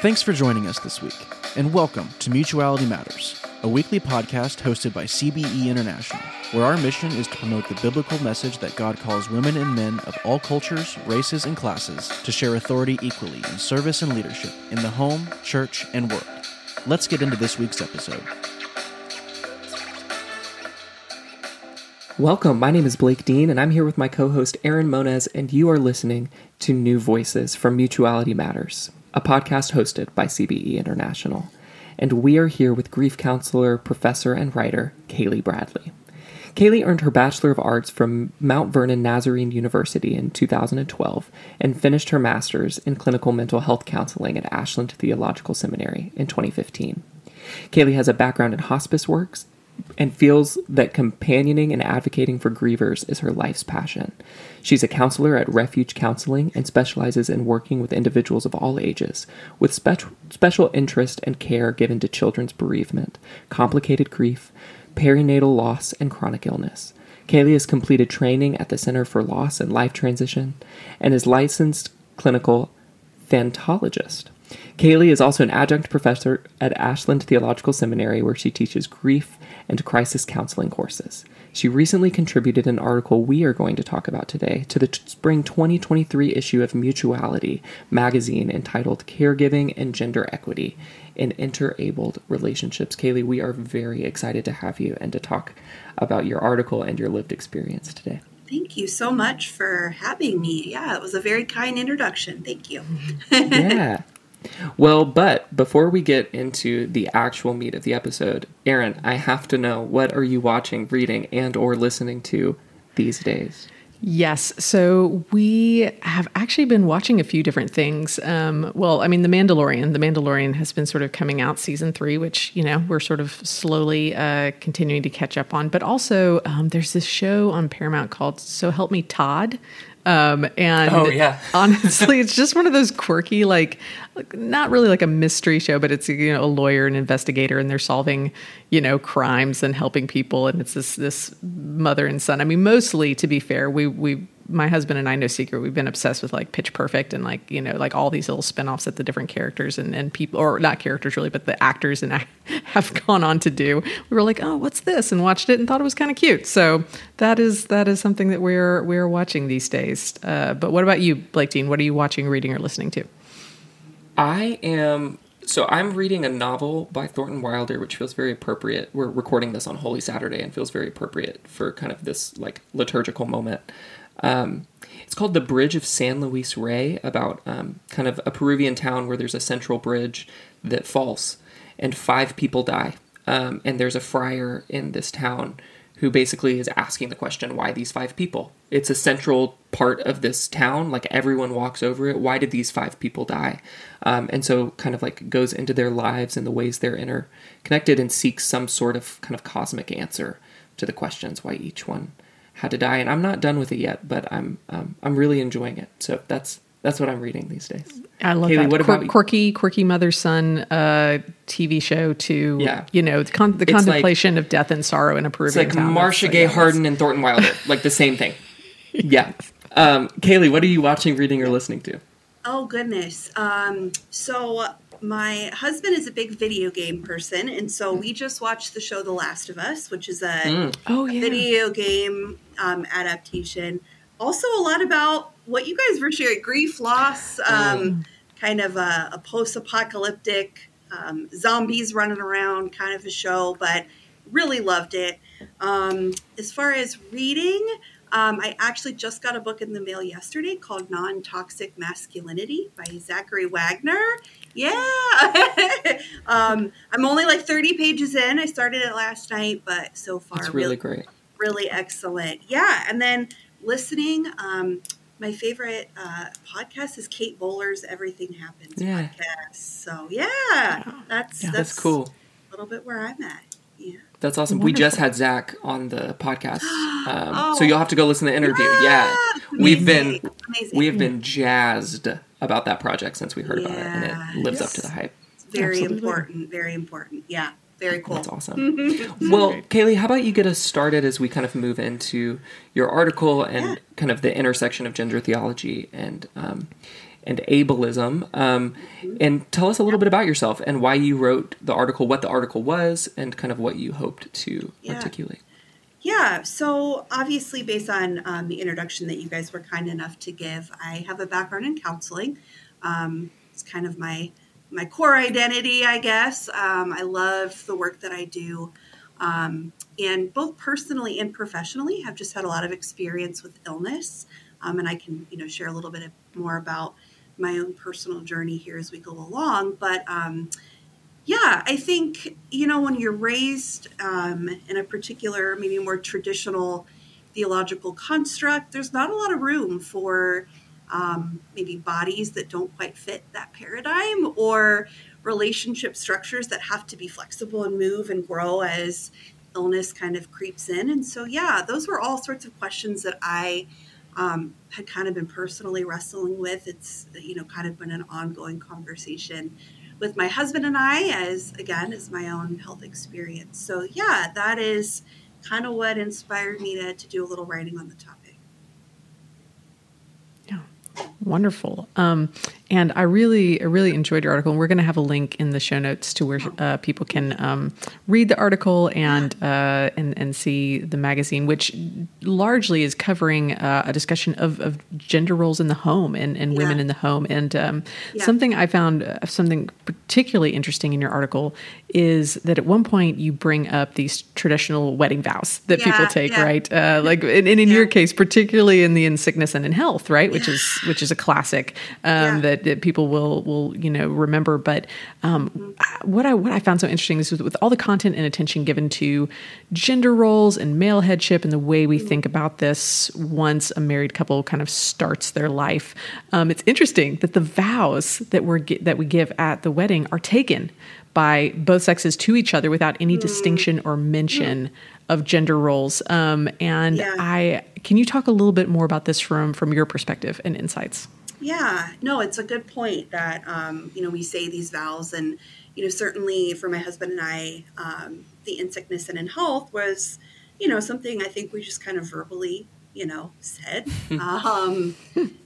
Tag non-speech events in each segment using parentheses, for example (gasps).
Thanks for joining us this week, and welcome to Mutuality Matters, a weekly podcast hosted by CBE International, where our mission is to promote the biblical message that God calls women and men of all cultures, races, and classes to share authority equally in service and leadership in the home, church, and world. Let's get into this week's episode. Welcome. My name is Blake Dean, and I'm here with my co host Erin Moniz, and you are listening to New Voices from Mutuality Matters, a podcast hosted by CBE International. And we are here with grief counselor, professor, and writer Kailey Bradley. Kailey earned her Bachelor of Arts from Mount Vernon Nazarene University in 2012 and finished her Master's in Clinical Mental Health Counseling at Ashland Theological Seminary in 2015. Kailey has a background in hospice works and feels that companioning and advocating for grievers is her life's passion. She's a counselor at Refuge Counseling and specializes in working with individuals of all ages, with spe- special interest and care given to children's bereavement, complicated grief, perinatal loss, and chronic illness. Kailey has completed training at the Center for Loss and Life Transition and is licensed clinical thanatologist. Kailey is also an adjunct professor at Ashland Theological Seminary, where she teaches grief and crisis counseling courses. She recently contributed an article we are going to talk about today to the t- spring 2023 issue of Mutuality magazine entitled Caregiving and Gender Equity in Interabled Relationships. Kailey, we are very excited to have you and to talk about your article and your lived experience today. Thank you so much for having me. Yeah, it was a very kind introduction. Thank you. Mm-hmm. yeah. (laughs) Well, but before we get into the actual meat of the episode, Erin, I have to know what are you watching, reading, and or listening to these days? Yes. So we have actually been watching a few different things. Um, well, I mean, The Mandalorian. The Mandalorian has been sort of coming out season three, which, you know, we're sort of slowly uh, continuing to catch up on. But also, um, there's this show on Paramount called So Help Me Todd. Um, and oh, yeah. (laughs) honestly, it's just one of those quirky, like, like, not really like a mystery show, but it's you know a lawyer and investigator, and they're solving you know crimes and helping people, and it's this this mother and son. I mean, mostly to be fair, we we my husband and I know secret we've been obsessed with like Pitch Perfect and like you know like all these little spinoffs that the different characters and, and people or not characters really but the actors and (laughs) have gone on to do. We were like, oh, what's this? And watched it and thought it was kind of cute. So that is that is something that we're we're watching these days. Uh, but what about you, Blake Dean? What are you watching, reading, or listening to? I am so I'm reading a novel by Thornton Wilder, which feels very appropriate. We're recording this on Holy Saturday and feels very appropriate for kind of this like liturgical moment. Um, it's called The Bridge of San Luis Rey, about um, kind of a Peruvian town where there's a central bridge that falls and five people die. Um, and there's a friar in this town who basically is asking the question why these five people? It's a central part of this town like everyone walks over it. Why did these five people die? Um, and so kind of like goes into their lives and the ways they're interconnected and seeks some sort of kind of cosmic answer to the questions why each one had to die and i'm not done with it yet but i'm um, i'm really enjoying it so that's that's what I'm reading these days. I love Kailey, that. What about quirky, quirky mother son uh, TV show to yeah. you know the, con- the contemplation like, of death and sorrow in a Peruvian It's like town. Marcia Gay Harden and Thornton Wilder, like the same thing. (laughs) Yeah. Um, Kailey, what are you watching, reading, or listening to? Oh goodness. Um, so my husband is a big video game person, and so we just watched the show The Last of Us, which is a, mm. oh, yeah. video game um, adaptation. Also, a lot about what you guys were sharing grief, loss, um, mm. kind of a, a post apocalyptic um, zombies running around kind of a show, but really loved it. Um, as far as reading, um, I actually just got a book in the mail yesterday called Non Toxic Masculinity by Zachary Wagner. Yeah. (laughs) um, I'm only like 30 pages in. I started it last night, but so far, it's really, really great. Really excellent. Yeah. And then listening, um, my favorite uh, podcast is Kate Bowler's Everything Happens yeah. podcast. So yeah, that's yeah, that's, that's, cool. A little bit where I'm at. Yeah, that's awesome. Wonderful. We just had Zach on the podcast, (gasps) um, oh, so you'll have to go listen to the interview. Yeah, yeah. we've been Amazing. we have been jazzed about that project since we heard yeah. about it, and it lives yes. up to the hype. It's very Absolutely. important. Very important. Yeah. Very cool. That's awesome. (laughs) well, Kailey, how about you get us started as we kind of move into your article and yeah. kind of the intersection of gender theology and um, and ableism. Um, and tell us a little bit about yourself and why you wrote the article, what the article was, and kind of what you hoped to yeah. articulate. Yeah, so obviously, based on um, the introduction that you guys were kind enough to give, I have a background in counseling. Um, it's kind of my my core identity, I guess. Um, I love the work that I do, um, and both personally and professionally, have just had a lot of experience with illness, um, and I can you know share a little bit more about my own personal journey here as we go along. But um, yeah, I think, you know, when you're raised um, in a particular, maybe more traditional theological construct, there's not a lot of room for um, maybe bodies that don't quite fit that paradigm or relationship structures that have to be flexible and move and grow as illness kind of creeps in. And so, yeah, those were all sorts of questions that I um, had kind of been personally wrestling with. It's, you know, kind of been an ongoing conversation with my husband and I, as again, as my own health experience. So, yeah, that is kind of what inspired me to, to do a little writing on the topic. Yeah, wonderful. Um, and I really, I really enjoyed your article. And we're going to have a link in the show notes to where uh, people can um, read the article and uh, and and see the magazine, which largely is covering uh, a discussion of, of gender roles in the home and, and yeah. women in the home. And um, yeah. something I found uh, something particularly interesting in your article is that at one point you bring up these traditional wedding vows that yeah, people take, right? Uh, like, and, and in your case, particularly in the in sickness and in health, right? Which is which is a classic um, that, that, people will will you know remember. But um, what I what I found so interesting is with, with, all the content and attention given to gender roles and male headship and the way we think about this once a married couple kind of starts their life. Um, it's interesting that the vows that we're that we give at the wedding are taken by both sexes to each other without any mm. distinction or mention mm. of gender roles. Um, and yeah. I can you talk a little bit more about this from from your perspective and insights? Yeah, no, it's a good point that um, you know we say these vows, and you know certainly for my husband and I, um, the in sickness and in health was you know something I think we just kind of verbally you know said, (laughs) um,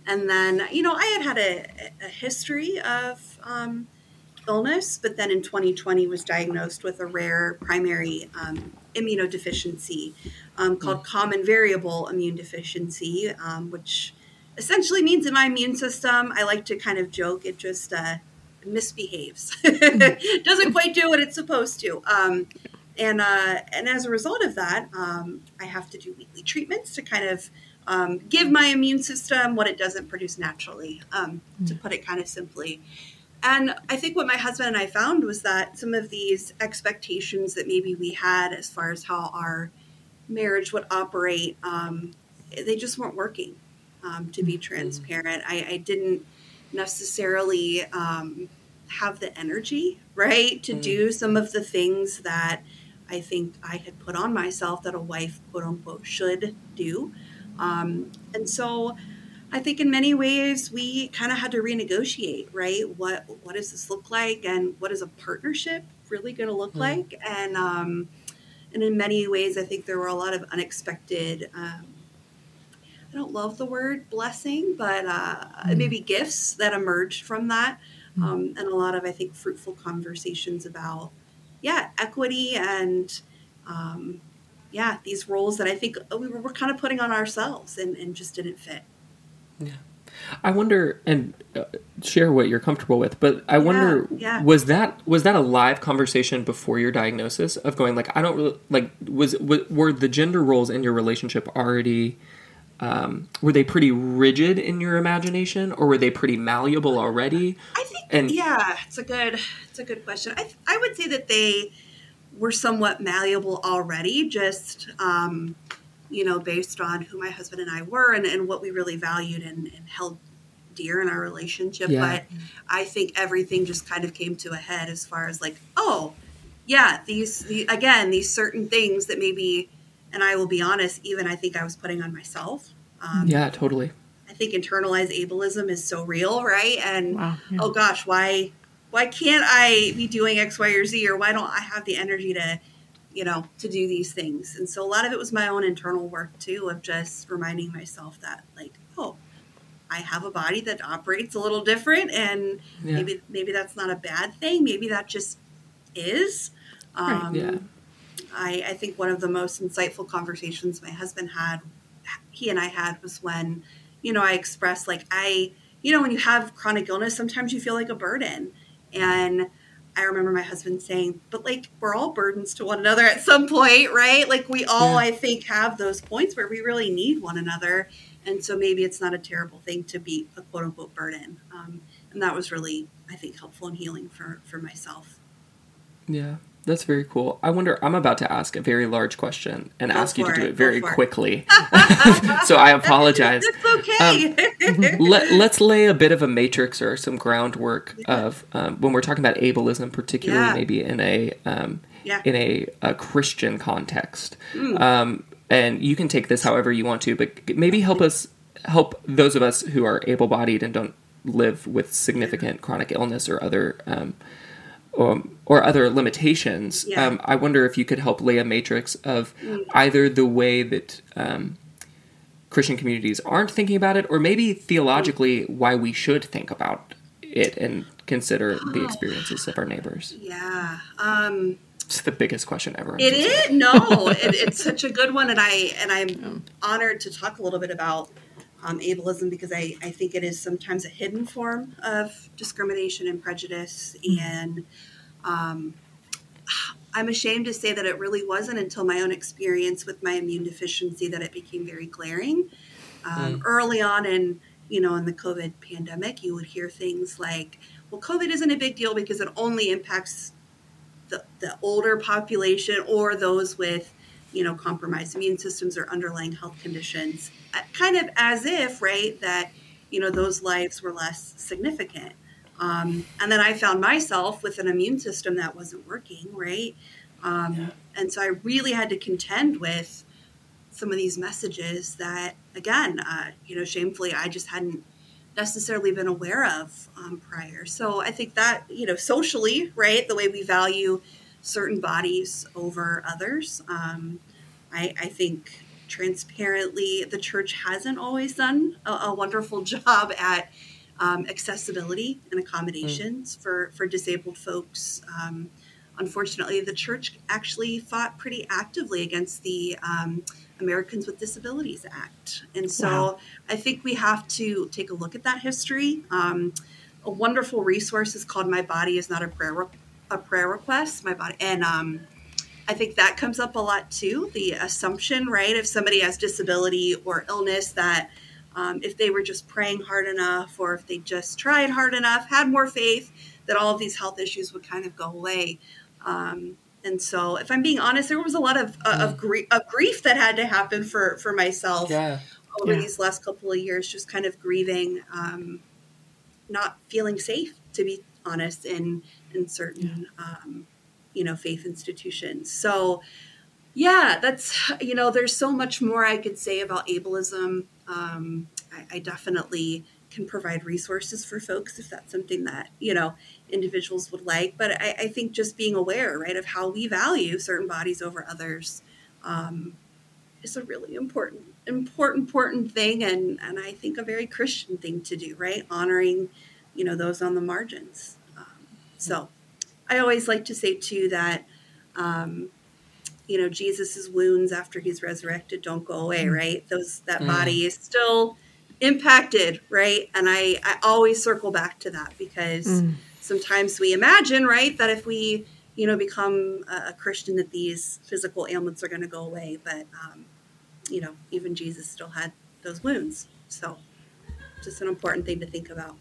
and then you know I had had a, a history of um, illness, but then in 2020 was diagnosed with a rare primary um, immunodeficiency um, called mm. common variable immune deficiency, um, which essentially means in my immune system, I like to kind of joke, it just uh, misbehaves, (laughs) doesn't (laughs) quite do what it's supposed to. Um, and uh, and as a result of that, um, I have to do weekly treatments to kind of um, give my immune system what it doesn't produce naturally, mm. to put it kind of simply. And I think what my husband and I found was that some of these expectations that maybe we had as far as how our marriage would operate, um, they just weren't working. Um, to be mm-hmm. transparent, I, I didn't necessarily um, have the energy, right, to mm. do some of the things that I think I had put on myself that a wife, quote unquote, should do. Um, and so I think in many ways we kind of had to renegotiate, right? What what does this look like, and what is a partnership really going to look mm. like? And um, and in many ways, I think there were a lot of unexpected. Um, I don't love the word blessing, but uh, mm. maybe gifts that emerged from that, mm. um, and a lot of I think fruitful conversations about yeah equity and um, yeah these roles that I think we were, were kind of putting on ourselves and, and just didn't fit. Yeah. I wonder, and uh, share what you're comfortable with. But I yeah, wonder, yeah. was that was that a live conversation before your diagnosis of going like I don't really like was, was were the gender roles in your relationship already um, were they pretty rigid in your imagination or were they pretty malleable already? I think, and yeah, it's a good it's a good question. I I would say that they were somewhat malleable already. Just um, you know, based on who my husband and I were and, and what we really valued and, and held dear in our relationship. Yeah. But I think everything just kind of came to a head as far as like, oh, yeah, these, the, again, these certain things that maybe, and I will be honest, even I think I was putting on myself. Um, yeah, totally. I think internalized ableism is so real, right? And wow, yeah. oh gosh, why why can't I be doing X, Y, or Z, or why don't I have the energy to you know, to do these things. And so a lot of it was my own internal work too, of just reminding myself that, like, oh, I have a body that operates a little different, and yeah. maybe maybe that's not a bad thing. Maybe that just is. Um, right. Yeah. I, I think one of the most insightful conversations my husband had, he and I had, was when, you know, I expressed like I, you know, when you have chronic illness, sometimes you feel like a burden, and I remember my husband saying, but like we're all burdens to one another at some point, right? Like we all, yeah. I think, have those points where we really need one another. And so maybe it's not a terrible thing to be a quote unquote burden. Um, and that was really, I think, helpful and healing for, for myself. Yeah. That's very cool. I wonder, I'm about to ask a very large question and Go ask you to do it, very quickly. (laughs) so I apologize. It's okay. Um, (laughs) let, us lay a bit of a matrix or some groundwork yeah. of um, when we're talking about ableism, particularly yeah. maybe in a um, yeah. in a, a, Christian context. Mm. and you can take this however you want to, but maybe help us help those of us who are able-bodied and don't live with significant chronic illness or other um, or, or other limitations, yeah. um, I wonder if you could help lay a matrix of mm. either the way that um, Christian communities aren't thinking about it, or maybe theologically why we should think about it and consider oh. the experiences of our neighbors. Yeah. Um, it's the biggest question ever. It is no, (laughs) it, it's such a good one, and I and I'm honored to talk a little bit about um, ableism because I, I think it is sometimes a hidden form of discrimination and prejudice. Mm-hmm. And um, I'm ashamed to say that it really wasn't until my own experience with my immune deficiency that it became very glaring. Um, mm. Early on in you know in the COVID pandemic, you would hear things like, "Well, COVID isn't a big deal because it only impacts the, the older population or those with you know, compromised immune systems or underlying health conditions, uh, kind of as if, right, that, you know, those lives were less significant. Um, and then I found myself with an immune system that wasn't working, right? Um, yeah. And so I really had to contend with some of these messages that, again, uh, you know, shamefully, I just hadn't necessarily been aware of um, prior. So I think that, you know, socially, right, the way we value certain bodies over others. Um, I, I, think transparently, the church hasn't always done a, a wonderful (laughs) job at um, accessibility and accommodations mm. for, for disabled folks. Um, unfortunately, the church actually fought pretty actively against the um, Americans with Disabilities Act. And so wow. I think we have to take a look at that history. Um, a wonderful resource is called My Body is Not a Prayer a prayer request, my body, and um, I think that comes up a lot too. The assumption, right, if somebody has disability or illness, that um, if they were just praying hard enough, or if they just tried hard enough, had more faith, that all of these health issues would kind of go away. Um, and so, if I'm being honest, there was a lot of uh, of, grief, of grief that had to happen for for myself yeah. over yeah. these last couple of years, just kind of grieving, um, not feeling safe, to be honest, and in certain um, you know faith institutions. So yeah that's you know there's so much more i could say about ableism. Um, I, I, definitely can provide resources for folks if that's something that you know individuals would like. But i, I think just being aware right of how we value certain bodies over others um, is a really important important important thing and and i think a very christian thing to do right? Honoring you know those on the margins so I always like to say too that, um, you know, Jesus's wounds after he's resurrected don't go away, mm. right? Those that mm. body is still impacted, right? And I, I always circle back to that because mm. sometimes we imagine, right, that if we, you know, become a, a Christian, that these physical ailments are going to go away. But, um, you know, even Jesus still had those wounds. So, just an important thing to think about.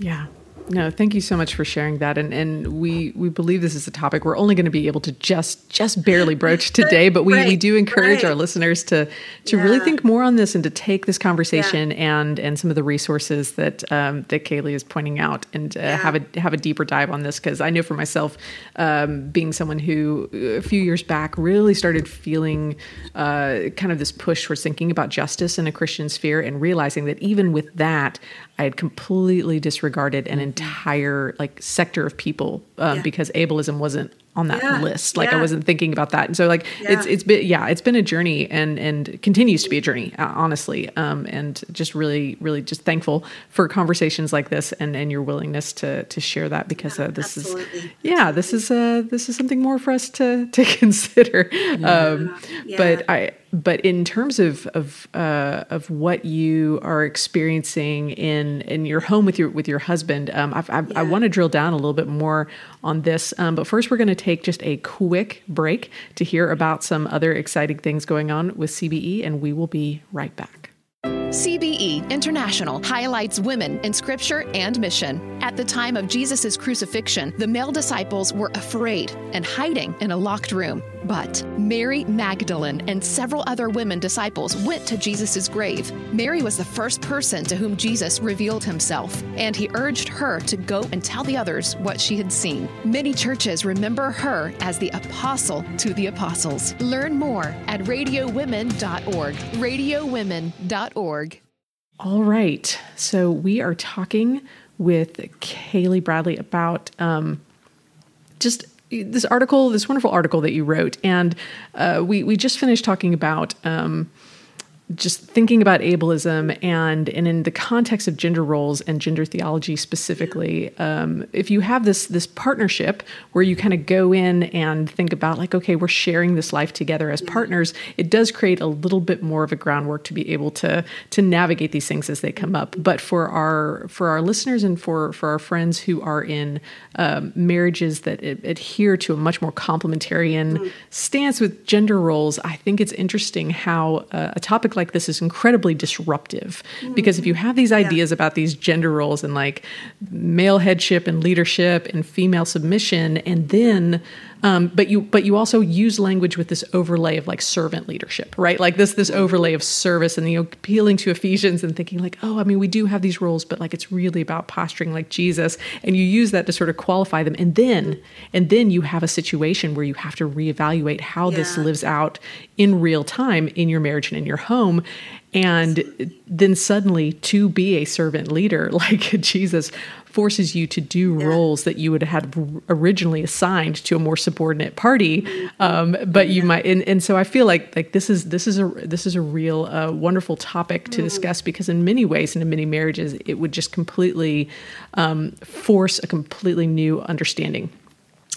Yeah, no, thank you so much for sharing that. And and we we believe this is a topic we're only going to be able to just just barely broach (laughs) today, but we, right, we do encourage right. our listeners to to yeah. really think more on this and to take this conversation yeah. and and some of the resources that um, that Kailey is pointing out and uh, yeah. have a have a deeper dive on this because I know for myself, um, being someone who a few years back really started feeling uh, kind of this push towards thinking about justice in a Christian sphere and realizing that even with that, I had completely disregarded an entire like sector of people um, yeah. because ableism wasn't on that yeah, list. Like yeah. I wasn't thinking about that. And so like it's it's been yeah, it's been a journey and and continues to be a journey, uh, honestly. Um and just really really just thankful for conversations like this and and your willingness to to share that because uh, this absolutely. is yeah, absolutely. this is uh this is something more for us to (laughs) to consider. Um but I but in terms of of uh, of what you are experiencing in in your home with your with your husband, um, I've, I've, yeah. I want to drill down a little bit more on this. Um, but first, we're going to take just a quick break to hear about some other exciting things going on with CBE, and we will be right back. CBE International highlights women in scripture and mission. At the time of Jesus' crucifixion, the male disciples were afraid and hiding in a locked room. But Mary Magdalene and several other women disciples went to Jesus' grave. Mary was the first person to whom Jesus revealed himself, and he urged her to go and tell the others what she had seen. Many churches remember her as the apostle to the apostles. Learn more at radiowomen.org. Radiowomen.org. All right. So we are talking with Kailey Bradley about um, just this article, this wonderful article that you wrote, and uh, we we just finished talking about um, just thinking about ableism and and in the context of gender roles and gender theology specifically um, if you have this this partnership where you kind of go in and think about like okay we're sharing this life together as partners it does create a little bit more of a groundwork to be able to to navigate these things as they come up but for our for our listeners and for for our friends who are in um, marriages that adhere to a much more complementarian mm. stance with gender roles i think it's interesting how uh, a topic like like this is incredibly disruptive mm-hmm. because if you have these ideas yeah. about these gender roles and like male headship and leadership and female submission and then um, but you but you also use language with this overlay of like servant leadership right? Like this this overlay of service and you know appealing to ephesians and thinking like oh i mean we do have these roles but like it's really about posturing like jesus. And you use that to sort of qualify them. And then and then you have a situation where you have to reevaluate how yeah. this lives out in real time in your marriage and in your home. And then suddenly to be a servant leader (laughs) like jesus forces you to do yeah. roles that you would have originally assigned to a more subordinate party um, but you yeah. might and, and so i feel like like this is this is a this is a real uh, wonderful topic to mm. discuss because in many ways and in many marriages it would just completely um, force a completely new understanding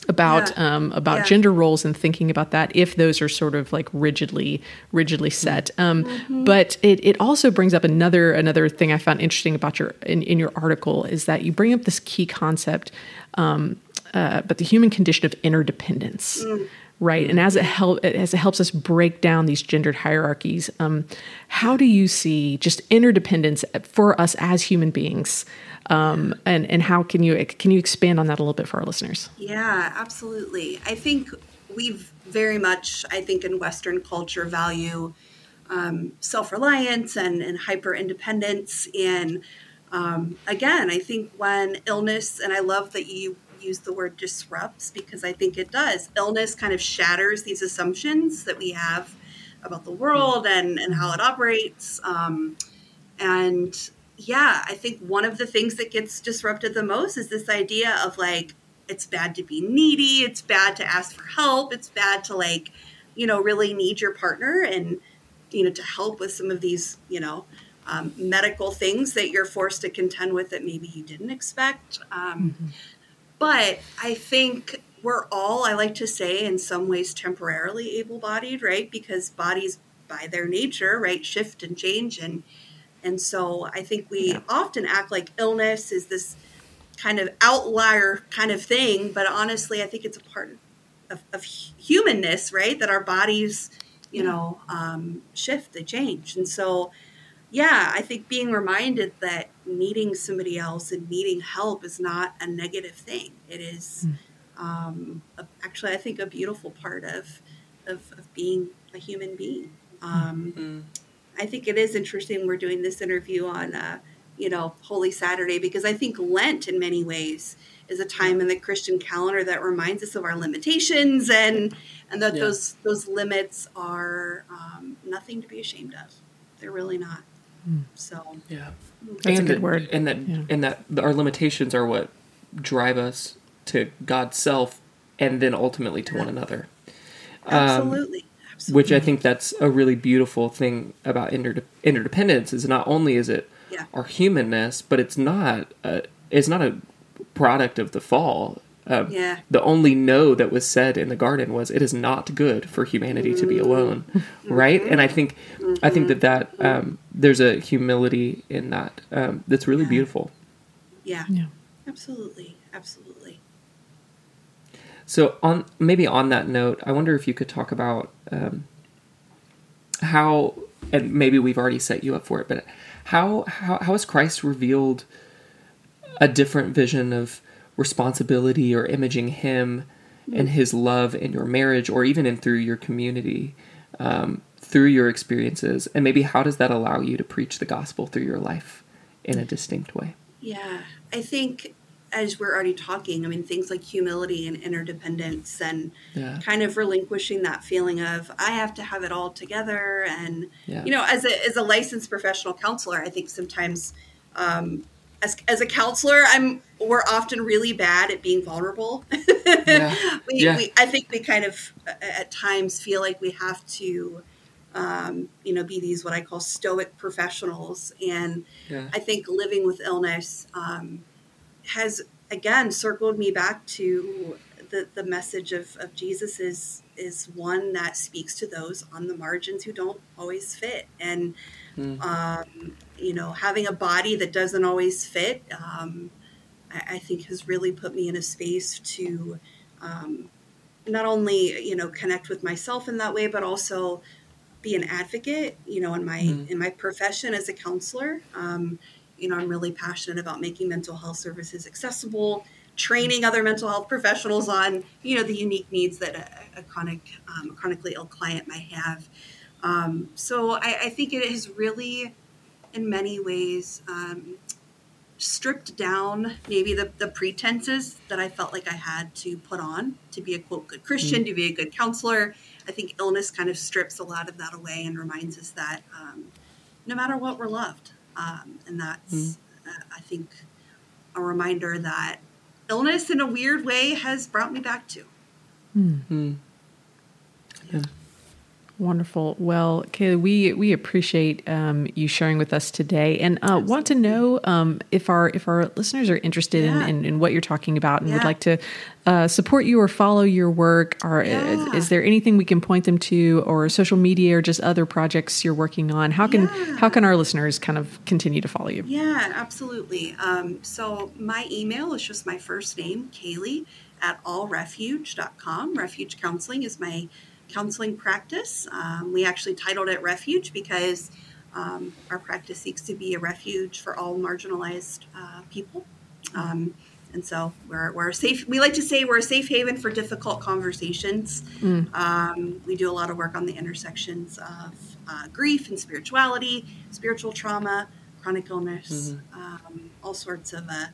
about yeah. um, about yeah. gender roles and thinking about that if those are sort of like rigidly rigidly set. Um, mm-hmm. But it, it also brings up another another thing I found interesting about your in, in your article is that you bring up this key concept, um, uh, but the human condition of interdependence. Mm. Right, and as it help as it helps us break down these gendered hierarchies, um, how do you see just interdependence for us as human beings? Um, and and how can you can you expand on that a little bit for our listeners? Yeah, absolutely. I think we've very much, I think, in Western culture, value um, self reliance and, and hyper independence. And um, again, I think when illness, and I love that you use the word disrupts because I think it does. Illness kind of shatters these assumptions that we have about the world and, and how it operates. Um, and yeah, I think one of the things that gets disrupted the most is this idea of like, it's bad to be needy, it's bad to ask for help, it's bad to like, you know, really need your partner and, you know, to help with some of these, you know, um, medical things that you're forced to contend with that maybe you didn't expect. Um, mm-hmm. But I think we're all, I like to say, in some ways temporarily able bodied, right? Because bodies, by their nature, right, shift and change and, and so I think we yeah. often act like illness is this kind of outlier kind of thing, but honestly, I think it's a part of, of humanness, right? That our bodies, you know, um, shift, they change. And so, yeah, I think being reminded that needing somebody else and needing help is not a negative thing. It is mm. um, a, actually, I think, a beautiful part of, of, of being a human being. Um, mm-hmm. I think it is interesting we're doing this interview on, uh, you know, Holy Saturday because I think Lent, in many ways, is a time in the Christian calendar that reminds us of our limitations and and that yeah. those those limits are um, nothing to be ashamed of. They're really not. Mm. So yeah, that's and a good that, word. And that yeah. and that our limitations are what drive us to God's self and then ultimately to one another. Absolutely. Um, Absolutely. Which I think that's a really beautiful thing about inter- interdependence is not only is it yeah. our humanness, but it's not a, it's not a product of the fall. Um, yeah. The only no that was said in the garden was, "It is not good for humanity mm-hmm. to be alone," mm-hmm. right? And I think, mm-hmm. I think that that um, there's a humility in that um, that's really yeah. beautiful. Yeah. Yeah. Absolutely. Absolutely. So on maybe on that note, I wonder if you could talk about um, how, and maybe we've already set you up for it, but how how how has Christ revealed a different vision of responsibility or imaging him and his love in your marriage or even in through your community um, through your experiences? And maybe how does that allow you to preach the gospel through your life in a distinct way? Yeah i think as we're already talking i mean things like humility and interdependence and yeah. kind of relinquishing that feeling of i have to have it all together and yeah. you know as a as a licensed professional counselor i think sometimes um, as, as a counselor, I'm we're often really bad at being vulnerable. (laughs) Yeah. we, we, I think we kind of at times feel like we have to, um, you know, be these what I call stoic professionals. And. I think living with illness um, has again circled me back to the the message of, of Jesus is is one that speaks to those on the margins who don't always fit and. Mm. Um, you know, having a body that doesn't always fit, um, I, I, think has really put me in a space to um, not only, you know, connect with myself in that way, but also be an advocate, you know, in my, mm. in my profession as a counselor. You know, I'm really passionate about making mental health services accessible, training other mental health professionals on, you know, the unique needs that a, a chronic, um, a chronically ill client might have. Um, so I, I, think it has really in many ways um, stripped down maybe the, the pretenses that I felt like I had to put on to be a quote good Christian, mm-hmm. to be a good counselor. I think illness kind of strips a lot of that away and reminds us that um, no matter what, we're loved. Um, and that's, mm-hmm. uh, I think, a reminder that illness in a weird way has brought me back to. Mm-hmm. Yeah. Wonderful. Well, Kailey, we we appreciate um, you sharing with us today, and uh, want to know um, if our if our listeners are interested yeah. in, in, in, what you're talking about and yeah. would like to uh, support you or follow your work. Or yeah. is, is, there anything we can point them to, or social media, or just other projects you're working on? How can how can our listeners kind of continue to follow you? Yeah, absolutely. Um, so my email is just my first name, Kailey at allrefuge.com. Refuge Counseling is my counseling practice. Um, we actually titled it Refuge because um, our practice seeks to be a refuge for all marginalized uh, people. Um, and so we're, we're safe. We like to say we're a safe haven for difficult conversations. Mm. we do a lot of work on the intersections of uh, grief and spirituality, spiritual trauma, chronic illness, mm-hmm. Um, all sorts of uh,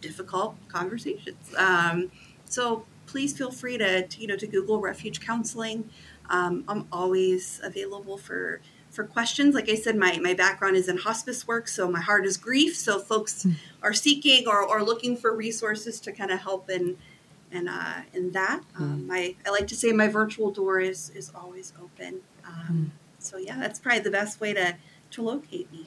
difficult conversations. Um, so please feel free to, to, you know to Google refuge counseling. Um, I'm always available for for questions. Like I said, my, my background is in hospice work, so my heart is grief. So folks mm. are seeking or, or looking for resources to kind of help in and uh, in that. Mm. Um, my I like to say my virtual door is is always open. Um, mm. So yeah, that's probably the best way to to locate me.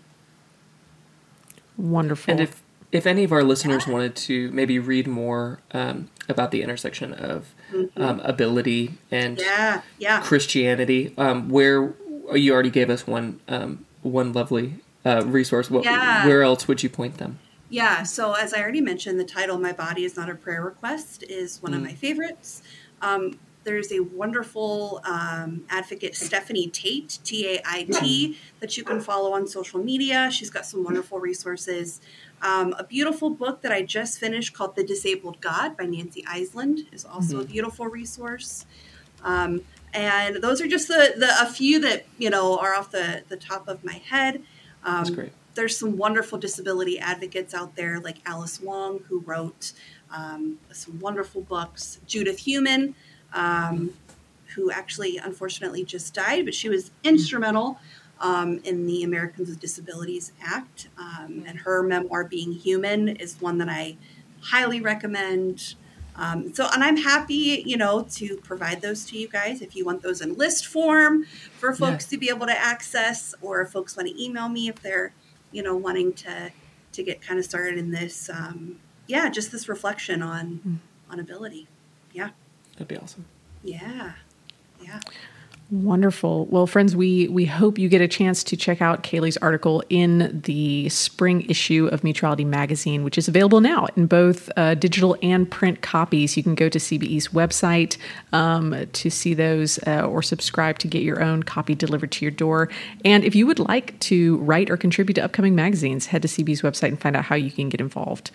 Wonderful. And if if any of our listeners wanted to maybe read more um, about the intersection of mm-hmm. um, ability and yeah, yeah. Christianity, um, where you already gave us one um, one lovely uh, resource. What, yeah. Where else would you point them? Yeah, so as I already mentioned, the title "My Body Is Not a Prayer Request" is one mm. of my favorites. There's a wonderful um, advocate, Stephanie Tait, T A I T, that you can follow on social media. She's got some wonderful resources. Um, a beautiful book that I just finished called The Disabled God by Nancy Eiesland is also mm-hmm. a beautiful resource. Um, and those are just the, the a few that you know are off the, the top of my head. Um, That's great. There's some wonderful disability advocates out there like Alice Wong, who wrote um, some wonderful books. Judith Heumann, um, who actually unfortunately just died, but she was instrumental um, in the Americans with Disabilities Act. Um, and her memoir, Being Human, is one that I highly recommend. Um, so, and I'm happy, you know, to provide those to you guys if you want those in list form for folks yeah. to be able to access, or if folks want to email me if they're, you know, wanting to to get kind of started in this. Um, yeah, just this reflection on mm. on ability. Yeah, that'd be awesome. Yeah, yeah. Wonderful. Well, friends, we we hope you get a chance to check out Kailey's article in the spring issue of Mutuality Magazine, which is available now in both uh, digital and print copies. You can go to CBE's website um, to see those uh, or subscribe to get your own copy delivered to your door. And if you would like to write or contribute to upcoming magazines, head to CBE's website and find out how you can get involved.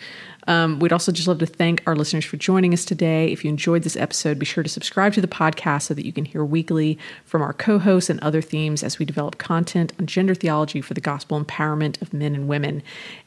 Um, we'd also just love to thank our listeners for joining us today. If you enjoyed this episode, be sure to subscribe to the podcast so that you can hear weekly from our co hosts and other themes as we develop content on gender theology for the gospel empowerment of men and women.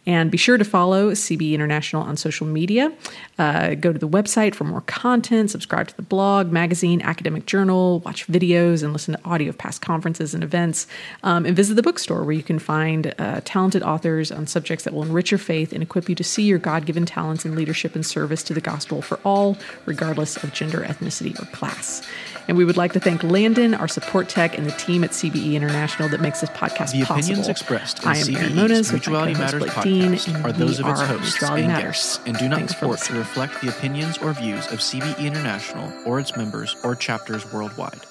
And be sure to follow CBE International on social media. Uh, go to the website for more content, subscribe to the blog, magazine, academic journal, watch videos, and listen to audio of past conferences and events. Um, and visit the bookstore where you can find uh, talented authors on subjects that will enrich your faith and equip you to see your God given talents in leadership and service to the gospel for all, regardless of gender, ethnicity, or class. And we would like to thank Landon, our support tech, and the team at CBE International that makes this podcast the possible. The opinions expressed I am CBE's Erin Moniz Mutuality Matters podcast Dean, are those of its hosts and Matters. guests and do not Thanks purport to reflect the opinions or views of CBE International or its members or chapters worldwide.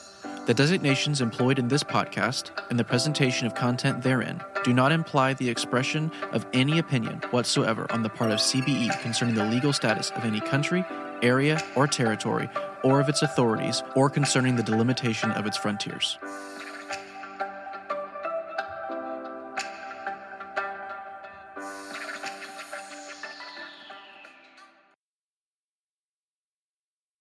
The designations employed in this podcast and the presentation of content therein do not imply the expression of any opinion whatsoever on the part of CBE concerning the legal status of any country, area, or territory or of its authorities, or concerning the delimitation of its frontiers.